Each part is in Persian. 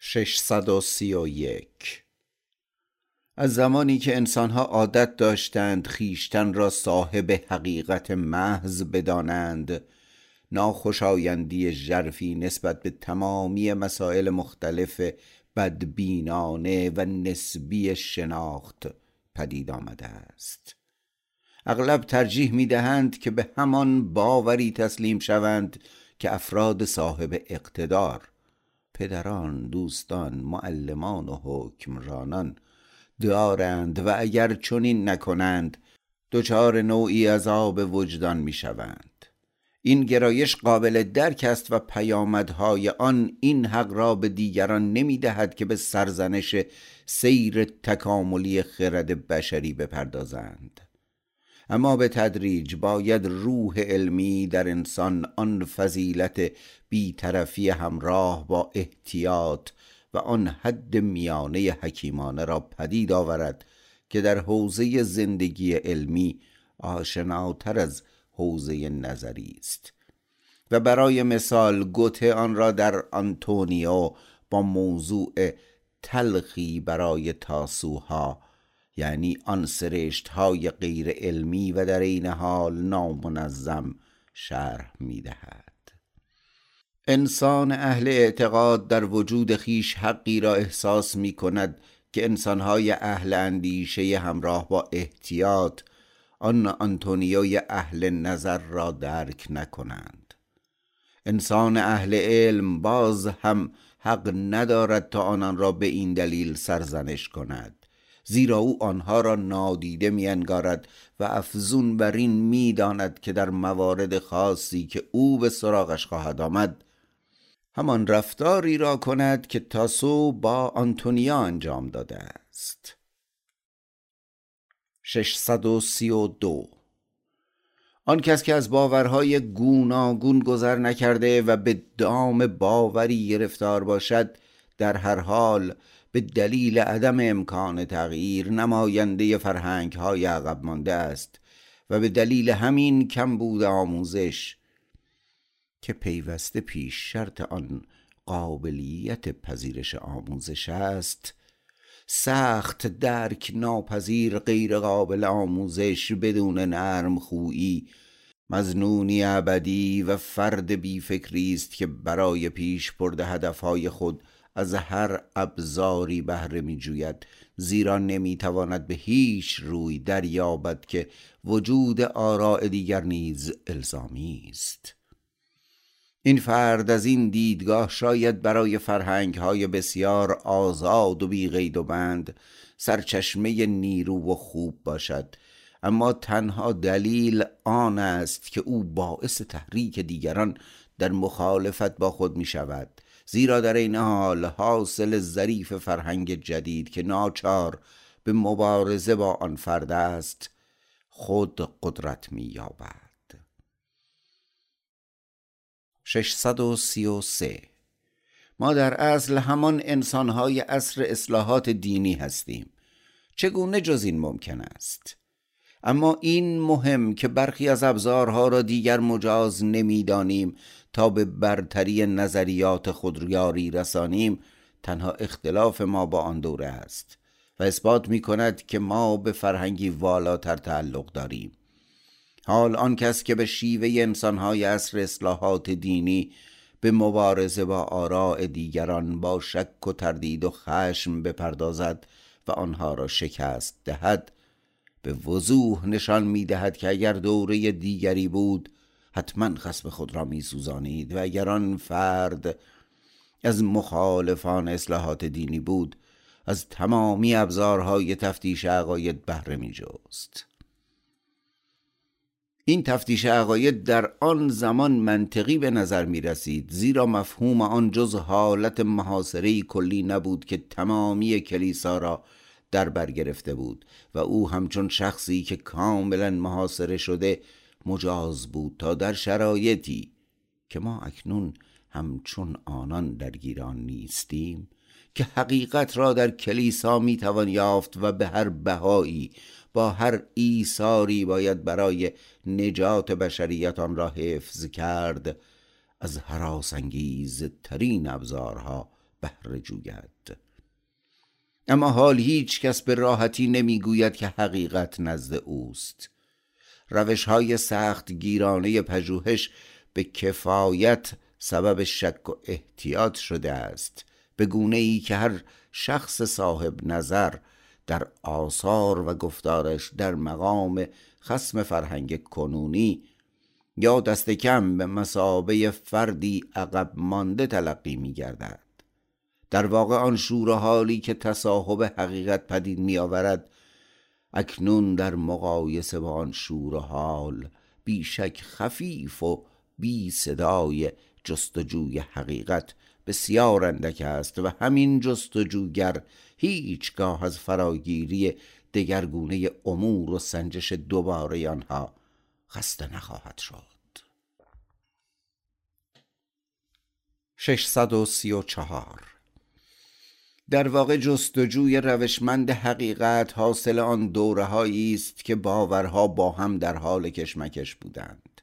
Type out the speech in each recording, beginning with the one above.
631 از زمانی که انسانها عادت داشتند خیشتن را صاحب حقیقت محض بدانند ناخوشایندی ژرفی نسبت به تمامی مسائل مختلف بدبینانه و نسبی شناخت پدید آمده است. اغلب ترجیح می دهند که به همان باوری تسلیم شوند که افراد صاحب اقتدار پدران دوستان معلمان و حکمرانان. دارند و اگر چنین نکنند دچار نوعی عذاب وجدان می شوند این گرایش قابل درک است و پیامدهای آن این حق را به دیگران نمی دهد که به سرزنش سیر تکاملی خرد بشری بپردازند. اما به تدریج باید روح علمی در انسان آن فضیلت بیطرفی همراه با احتیاط و حد حد میانه حکیمانه را پدید آورد که در حوزه زندگی علمی آشناتر از حوزه نظری است. و برای مثال گوته آن را در آنتونیو با موضوع تلخی برای تاسوها یعنی آن سرشت های غیر علمی و در این حال نامنظم شرح می دهد انسان اهل اعتقاد در وجود خیش حقی را احساس می کند که انسانهای اهل اندیشه همراه با احتیاط آن آنتونیوی اهل نظر را درک نکنند. انسان اهل علم باز هم حق ندارد تا آنان را به این دلیل سرزنش کند. زیرا او آنها را نادیده می انگارد و افزون بر این می داند که در موارد خاصی که او به سراغش خواهد آمد همان رفتاری را کند که تاسو با آنتونیا انجام داده است. 632 آن کس که از باورهای گوناگون گذر نکرده و به دام باوری گرفتار باشد در هر حال به دلیل عدم امکان تغییر نماینده فرهنگ های عقب مانده است و به دلیل همین کم بود آموزش که پیوسته پیش شرط آن قابلیت پذیرش آموزش است سخت درک ناپذیر غیر قابل آموزش بدون نرم خویی مزنونی ابدی و فرد بیفکری است که برای پیش برده هدفهای خود از هر ابزاری بهره می جوید زیرا نمی تواند به هیچ روی دریابد که وجود آراء دیگر نیز الزامی است. این فرد از این دیدگاه شاید برای فرهنگ های بسیار آزاد و بی غید و بند سرچشمه نیرو و خوب باشد. اما تنها دلیل آن است که او باعث تحریک دیگران در مخالفت با خود می شود زیرا در این حال حاصل ظریف فرهنگ جدید که ناچار به مبارزه با آن فرد است خود قدرت می یابد 633 ما در اصل همان انسانهای اصر اصلاحات دینی هستیم. چگونه جز این ممکن است؟ اما این مهم که برخی از ابزارها را دیگر مجاز نمی‌دانیم تا به برتری نظریات خود یاری رسانیم تنها اختلاف ما با آن دوره است و اثبات می کند که ما به فرهنگی والاتر تعلق داریم. حال آن کس که به شیوه انسانهای اصر اصلاحات دینی به مبارزه با آراء دیگران با شک و تردید و خشم بپردازد و آنها را شکست دهد به وضوح نشان می دهد که اگر دوره دیگری بود حتما خسم خود را می سوزانید و اگر آن فرد از مخالفان اصلاحات دینی بود از تمامی ابزارهای تفتیش عقاید بهره می جست این تفتیش عقاید در آن زمان منطقی به نظر می رسید زیرا مفهوم آن جز حالت محاصره کلی نبود که تمامی کلیسا را در بر گرفته بود و او همچون شخصی که کاملا محاصره شده مجاز بود تا در شرایطی که ما اکنون همچون آنان در گیران نیستیم که حقیقت را در کلیسا می توان یافت و به هر بهایی با هر ایثاری باید برای نجات بشریت آن را حفظ کرد از حراس انگیز ترین ابزارها بهره جوید. اما حال هیچ کس به راحتی نمی‌گوید که حقیقت نزد اوست. روش های سخت گیرانه پژوهش به کفایت سبب شک و احتیاط شده است. به گونه ای که هر شخص صاحب نظر در آثار و گفتارش در مقام خسم فرهنگ کنونی یا دست کم به مسابه فردی عقب مانده تلقی می گردد در واقع آن شور حالی که تصاحب حقیقت پدید می آورد اکنون در مقایسه با آن شور حال بیشک خفیف و بی صدای جستجوی حقیقت بسیار اندک است و همین جستجوگر هیچگاه از فراگیری دگرگونه امور و سنجش دوباره آنها خسته نخواهد شد. 634 در واقع جستجوی روشمند حقیقت حاصل آن دوره است که باورها با هم در حال کشمکش بودند.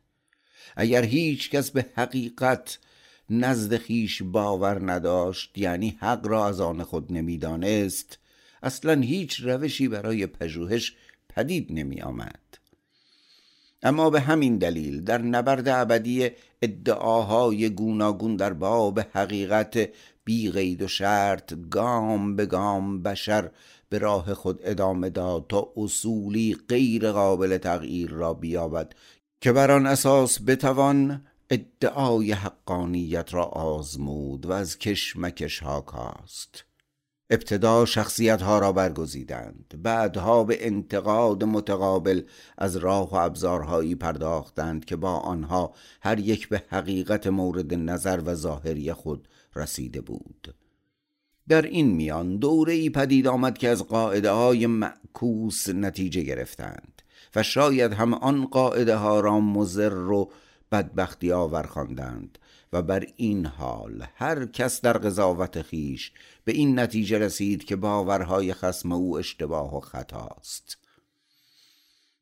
اگر هیچ کس به حقیقت نزد خیش باور نداشت یعنی حق را از آن خود نمی‌دانست اصلا هیچ روشی برای پژوهش پدید نمی آمد اما به همین دلیل در نبرد ابدی ادعاهای گوناگون در باب حقیقت بی قید و شرط گام به گام بشر به راه خود ادامه داد تا اصولی غیر قابل تغییر را بیابد که بر آن اساس بتوان ادعای حقانیت را آزمود و از کشمکش ها کاست. ابتدا شخصیت ها را برگزیدند. بعدها به انتقاد متقابل از راه و ابزارهایی پرداختند که با آنها هر یک به حقیقت مورد نظر و ظاهری خود رسیده بود. در این میان دوره ای پدید آمد که از قاعده های معکوس نتیجه گرفتند و شاید هم آن قاعده ها را مزر و بدبختی آور خواندند. و بر این حال هر کس در قضاوت خیش به این نتیجه رسید که باورهای خسم او اشتباه و خطاست.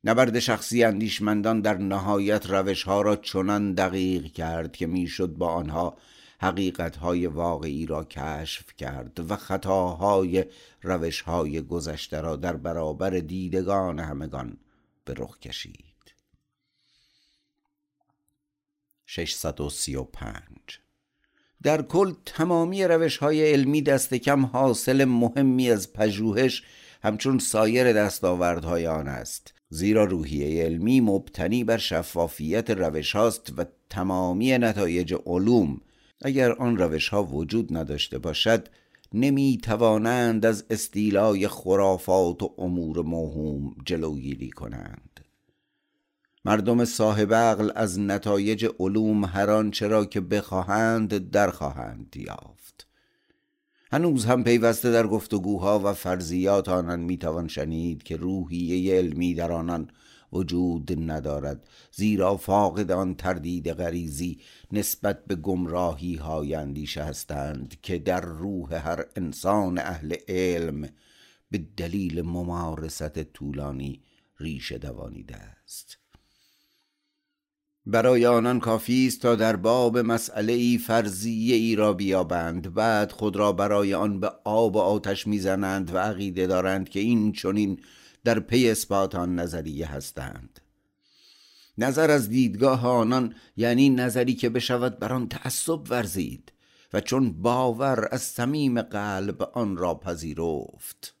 نبرد شخصی اندیشمندان در نهایت روشها را چنان دقیق کرد که می‌شد با آنها حقیقتهای واقعی را کشف کرد و خطاهای روشهای گذشته را در برابر دیدگان همگان به رخ کشید. 635 در کل تمامی روش های علمی دست کم حاصل مهمی از پژوهش همچون سایر دستاوردهای آن است. زیرا روحیه علمی مبتنی بر شفافیت روش هاست و تمامی نتایج علوم اگر آن روش ها وجود نداشته باشد نمی توانند از استیلای خرافات و امور موهوم جلوگیری کنند. مردم صاحب عقل از نتایج علوم هر آنچه را که بخواهند در خواهند یافت. هنوز هم پیوسته در گفتگوها و فرضیات آنان می‌توان شنید که روحیه علمی در آنان وجود ندارد زیرا فاقد آن تردید غریزی نسبت به گمراهی های اندیشه هستند که در روح هر انسان اهل علم به دلیل ممارست طولانی ریشه دوانیده است. برای آنان کافی است تا در باب مسئله ای فرضیه ای را بیابند. بعد خود را برای آن به آب و آتش می‌زنند و عقیده دارند که این چنین در پی اثبات آن نظریه هستند. نظر از دیدگاه آنان یعنی نظری که بشود بر آن تعصب ورزید و چون باور از صمیم قلب آن را پذیرفت.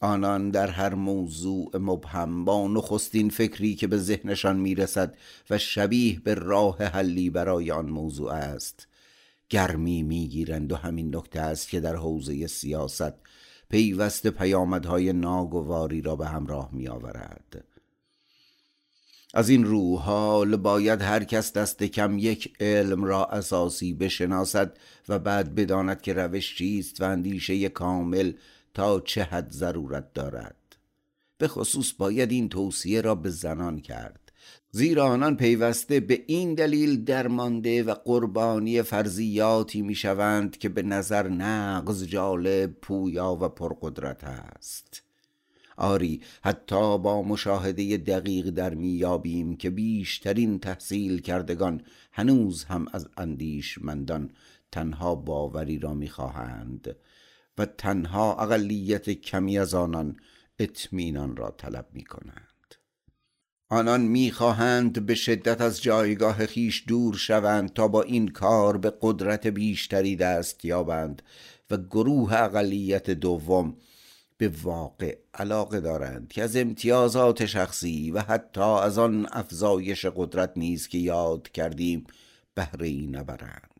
آنان در هر موضوع مبهم با نخستین فکری که به ذهنشان می‌رسد و شبیه به راه حلی برای آن موضوع است. گرمی می‌گیرند و همین نکته است که در حوزه سیاست پیوست پیامدهای ناگواری را به همراه می آورد از این رو حال باید هر کس دست کم یک علم را اساسی بشناسد و بعد بداند که روش چیست و اندیشه کامل تا چه حد ضرورت دارد؟ به خصوص باید این توصیه را به زنان کرد زیرا آنان پیوسته به این دلیل درمانده و قربانی فرضیاتی می‌شوند که به نظر نقض جالب پویا و پرقدرت است. آری حتی با مشاهده دقیق در میابیم که بیشترین تحصیل کردگان هنوز هم از اندیشمندان تنها باوری را می‌خواهند. و تنها اقلیت کمی از آنان اطمینان را طلب می کنند آنان می‌خواهند به شدت از جایگاه خیش دور شوند تا با این کار به قدرت بیشتری دست یابند و گروه اقلیت دوم به واقع علاقه دارند که از امتیازات شخصی و حتی از آن افزایش قدرت نیز که یاد کردیم بهره ای نبرند.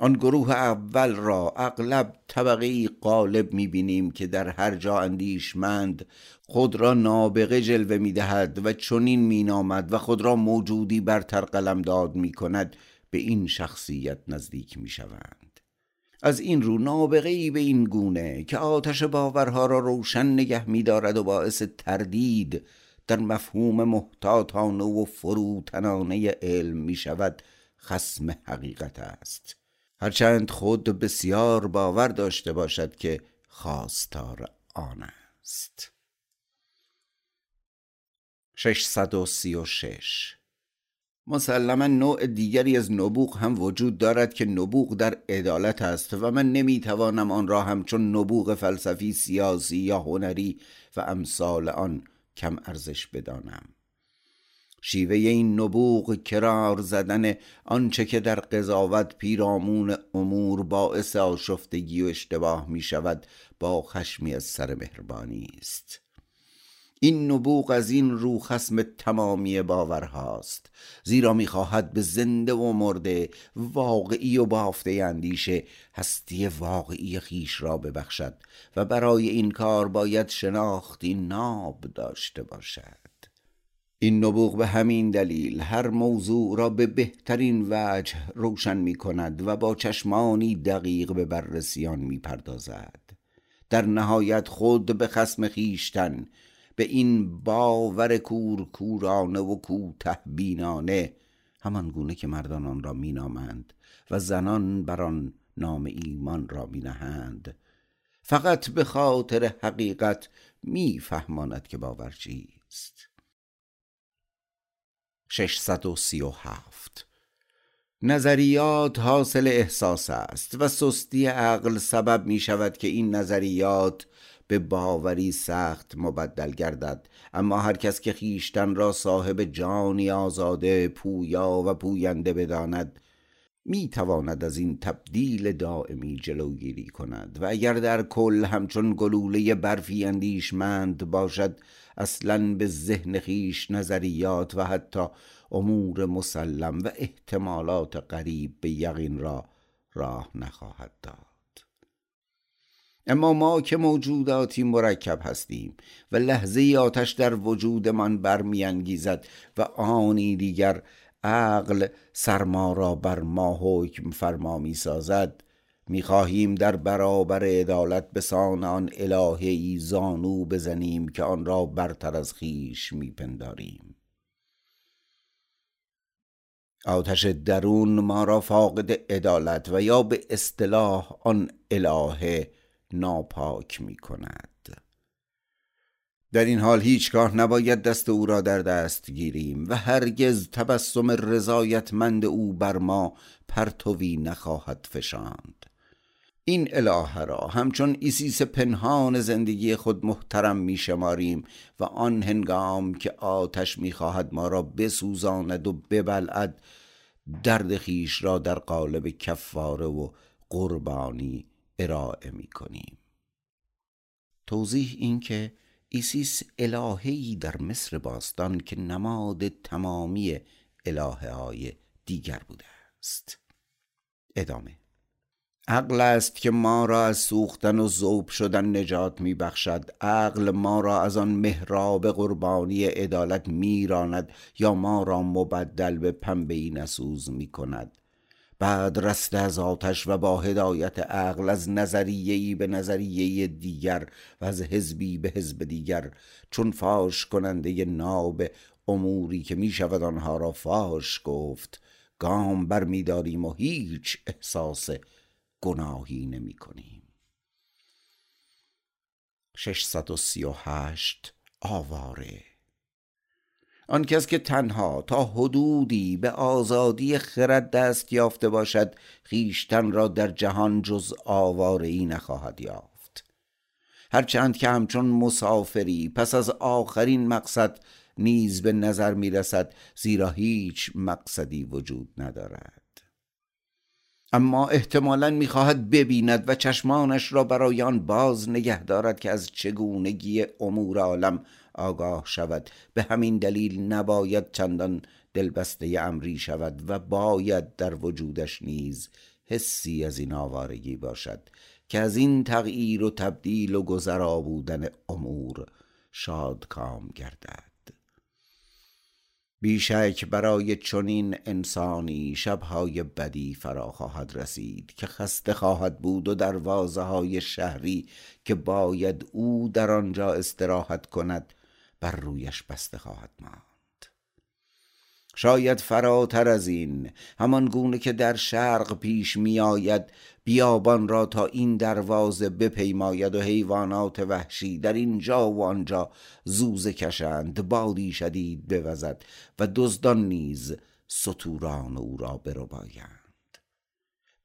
آن گروه اول را اغلب طبقه قالب می‌بینیم که در هر جا اندیشمند خود را نابغه جلوه می‌دهد و چنین مینامد و خود را موجودی برتر قلم داد می‌کند به این شخصیت نزدیک می‌شوند. از این رو نابغه ای به این گونه که آتش باورها را روشن نگه میدارد و باعث تردید در مفهوم محتاطانه و فروتنانه علم می شود خسم حقیقت است. هرچند خود بسیار باور داشته باشد که خواستار آن است. 636 مسلما نوع دیگری از نبوغ هم وجود دارد که نبوغ در عدالت است و من نمی‌توانم آن را همچون نبوغ فلسفی سیاسی یا هنری و امثال آن کم ارزش بدانم. شیوه این نبوغ کرار زدن آنچه که در قضاوت پیرامون امور باعث آشفتگی و اشتباه می شود با خشمی از سر مهربانی است. این نبوغ از این رو خسم تمامی باورهاست. زیرا می‌خواهد به زنده و مرده واقعی و بافته اندیشه هستی واقعی خیش را ببخشد و برای این کار باید شناختی ناب داشته باشد. این نبوغ به همین دلیل هر موضوع را به بهترین وجه روشن می کند و با چشمانی دقیق به بررسیان می پردازد. در نهایت خود به خسم خیشتن به این باور کور کورانه و کوته بینانه همان گونه که مردان آن را مینامند و زنان بر آن نام ایمان را مینهند فقط به خاطر حقیقت میفهماند که باور چیست. 637 نظریات حاصل احساس است و سستی عقل سبب می شود که این نظریات به باوری سخت مبدل گردد. اما هر کس که خیشتن را صاحب جانی آزاده پویا و پوینده بداند می تواند از این تبدیل دائمی جلوگیری کند. و اگر در کل همچون گلوله برفی اندیشمند باشد اصلا به ذهن خیش نظریات و حتی امور مسلم و احتمالات قریب به یقین را راه نخواهد داد. اما ما که موجوداتی مرکب هستیم و لحظه آتش در وجودمان برمیانگیزد و آنی دیگر عقل سرما را بر ما حکم فرما می سازد می‌خواهیم در برابر عدالت به سان آن الهی زانو بزنیم که آن را برتر از خیش میپنداریم آتش درون ما را فاقد عدالت و یا به اصطلاح آن الهه ناپاک می کند. در این حال هیچگاه نباید دست او را در دست گیریم و هرگز تبسم رضایتمند او بر ما پرتوی نخواهد فشاند. این الهه را. همچون ایسیس پنهان زندگی خود محترم می شماریم و آن هنگام که آتش می خواهد ما را بسوزاند و ببلعد درد خویش را در قالب کفاره و قربانی ارائه می کنیم توضیح این که ایسیس الهه‌ای در مصر باستان که نماد تمامی الهه های دیگر بوده است. ادامه. عقل است که ما را از سوختن و ذوب شدن نجات می بخشد عقل ما را از آن محراب قربانی عدالت می‌راند یا ما را مبدل به پنبه نسوز می کند بعد رسته از آتش و با هدایت عقل از نظریهی به نظریه دیگر و از حزبی به حزب دیگر چون فاش کننده ناب اموری که می شود آنها را فاش گفت گام بر می داریم و هیچ احساس گناهی نمی کنیم 638 آواره. آن کس که تنها تا حدودی به آزادی خرد دست یافته باشد خیشتن را در جهان جز آواره ای نخواهد یافت. هرچند که همچون مسافری پس از آخرین مقصد نیز به نظر می رسد زیرا هیچ مقصدی وجود ندارد. اما احتمالا می‌خواهد ببیند و چشمانش را برای آن باز نگه دارد که از چگونگی امور عالم آگاه شود. به همین دلیل نباید چندان دلبسته امری شود و باید در وجودش نیز حسی از این آوارگی باشد که از این تغییر و تبدیل و گذرا بودن امور شادکام گردد. بیشک برای چنین انسانی شبهای بدی فرا خواهد رسید که خسته خواهد بود و دروازه های شهری که باید او در آنجا استراحت کند بر رویش بسته خواهد ماند. شاید فراتر از این همان گونه که در شرق پیش می آید بیابان را تا این دروازه بپیماید و حیوانات وحشی در اینجا و آنجا زوزه کشند بادی شدید بوزد و دزدان نیز سطوران او را بربایند.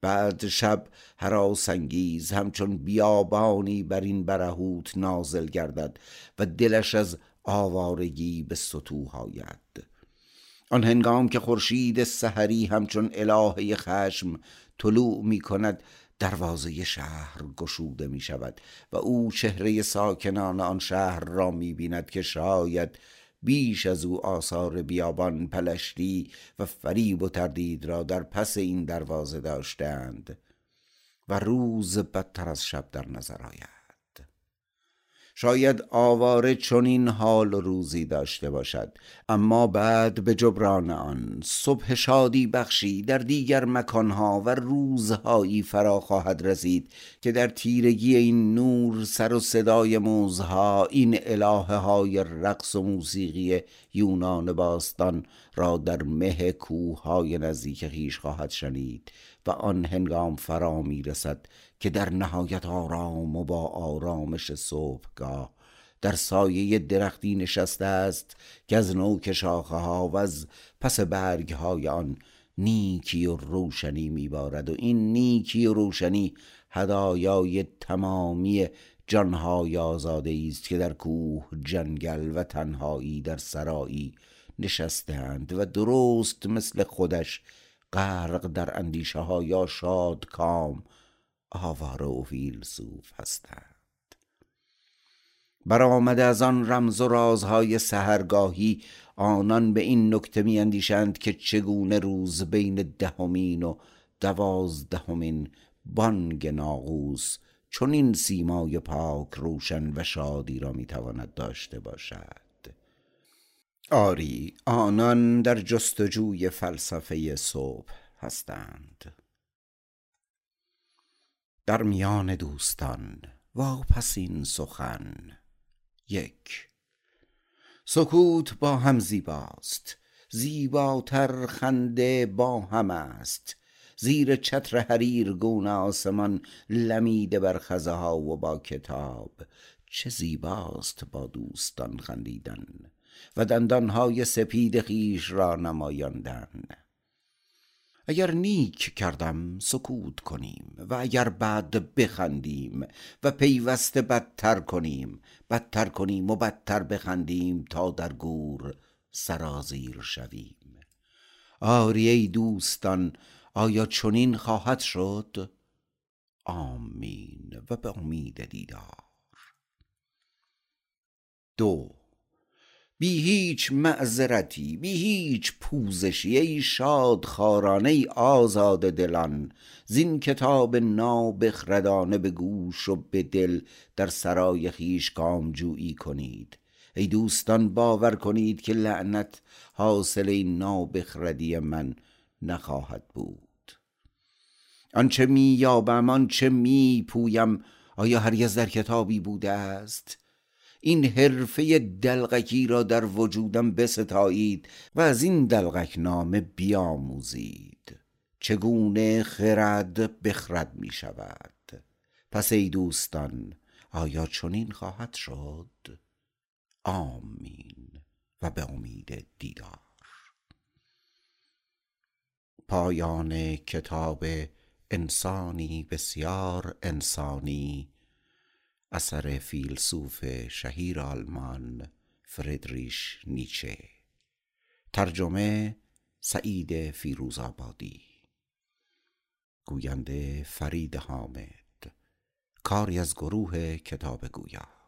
بعد شب هراسانگیز همچون بیابانی بر این برهوت نازل گردد و دلش از آوارگی به سطوح آید. آن هنگام که خورشید سحری همچون الهه خشم طلوع می کند دروازه شهر گشوده می شود و او چهره ساکنان آن شهر را می بیند که شاید بیش از او آثار بیابان پلشتی و فریب و تردید را در پس این دروازه داشتند و روز بدتر از شب در نظر آید. شاید آواره چنین حال و روزی داشته باشد. اما بعد به جبران آن صبح شادی بخشی در دیگر مکانها و روزهایی فرا خواهد رسید که در تیرگی این نور سر و صدای موزها این الهه های رقص و موسیقی یونان باستان را در مه کوه های نزدیک خیش خواهد شنید و آن هنگام فرا می رسد که در نهایت آرام و با آرامش صبحگاه در سایه درختی نشسته است که از نوک شاخه ها و از پس برگ های آن نیکی و روشنی میبارد و این نیکی و روشنی هدایای تمامی جانهای آزاده است که در کوه جنگل و تنهایی در سرایی نشستهاند و درست مثل خودش غرق در اندیشه ها یا شاد کام آواره و فیلسوف هستند. برآمده از آن رمز و رازهای سهرگاهی آنان به این نکته می اندیشند که چگونه روز بین دهمین و دوازدهمین بانگ ناقوس چون این سیمای پاک روشن و شادی را می‌تواند داشته باشد. آری آنان در جستجوی فلسفه صبح هستند. در میان دوستان واپسین سخن. یک سکوت با هم زیباست. زیباتر خنده با هم است. زیر چتر حریر گون آسمان لمیده بر خزه ها و با کتاب. چه زیباست با دوستان خندیدن و دندانهای سپید خیش را نمایاندن. اگر نیک کردم سکوت کنیم و اگر بد بخندیم و پیوسته بدتر کنیم بدتر کنیم و بدتر بخندیم تا در گور سرازیر شویم. آری ای دوستان آیا چنین خواهد شد؟ آمین و به امید دیدار. دو بی هیچ معذرتی بی هیچ پوزشی ای شاد خارانه ای آزاد دلان. زین کتاب نابخردانه به گوش و به دل در سرای خیش کامجویی کنید. ای دوستان باور کنید که لعنت حاصل این نابخردی من. نخواهد بود. آنچه می یابم آنچه می پویم آیا هرگز در کتابی بوده است؟ این حرفه دلغکی را در وجودم بستایید و از این دلغک نامه بیاموزید. چگونه خرد بخرد می شود پس ای دوستان آیا چنین خواهد شد؟ آمین. و به امید دیدار. پایان کتاب انسانی بسیار انسانی اثر فیلسوف شهیر آلمان فردریش نیچه. ترجمه سعید فیروزآبادی. گوینده فرید حامد. کاری از گروه کتاب گویا.